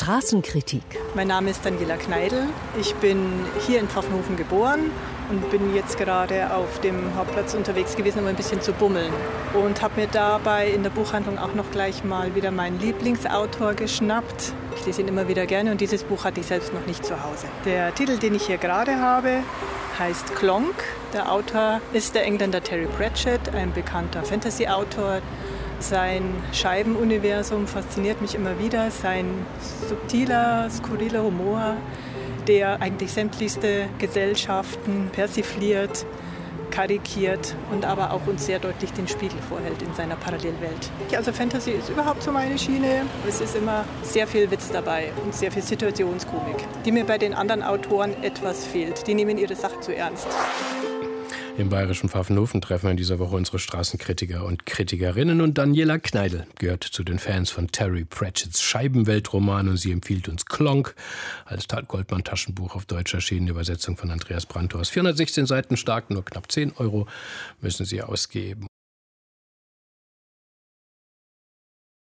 Straßenkritik. Mein Name ist Daniela Kneidl. Ich bin hier in Pfaffenhofen geboren und bin jetzt gerade auf dem Hauptplatz unterwegs gewesen, um ein bisschen zu bummeln. Und habe mir dabei in der Buchhandlung auch noch gleich mal wieder meinen Lieblingsautor geschnappt. Ich lese ihn immer wieder gerne und dieses Buch hatte ich selbst noch nicht zu Hause. Der Titel, den ich hier gerade habe, heißt Klonk. Der Autor ist der Engländer Terry Pratchett, ein bekannter Fantasy-Autor. Sein Scheibenuniversum fasziniert mich immer wieder. Sein subtiler, skurriler Humor, der eigentlich sämtlichste Gesellschaften persifliert, karikiert und aber auch uns sehr deutlich den Spiegel vorhält in seiner Parallelwelt. Also Fantasy ist überhaupt so meine Schiene. Es ist immer sehr viel Witz dabei und sehr viel Situationskomik, die mir bei den anderen Autoren etwas fehlt. Die nehmen ihre Sache zu ernst. Im bayerischen Pfaffenhofen treffen wir in dieser Woche unsere Straßenkritiker und Kritikerinnen und Daniela Kneidl gehört zu den Fans von Terry Pratchett's Scheibenweltroman und sie empfiehlt uns Klonk als Tal Goldmann Taschenbuch auf Deutsch erschienen, Übersetzung von Andreas Brandhorst. 416 Seiten stark, nur knapp 10 Euro müssen Sie ausgeben.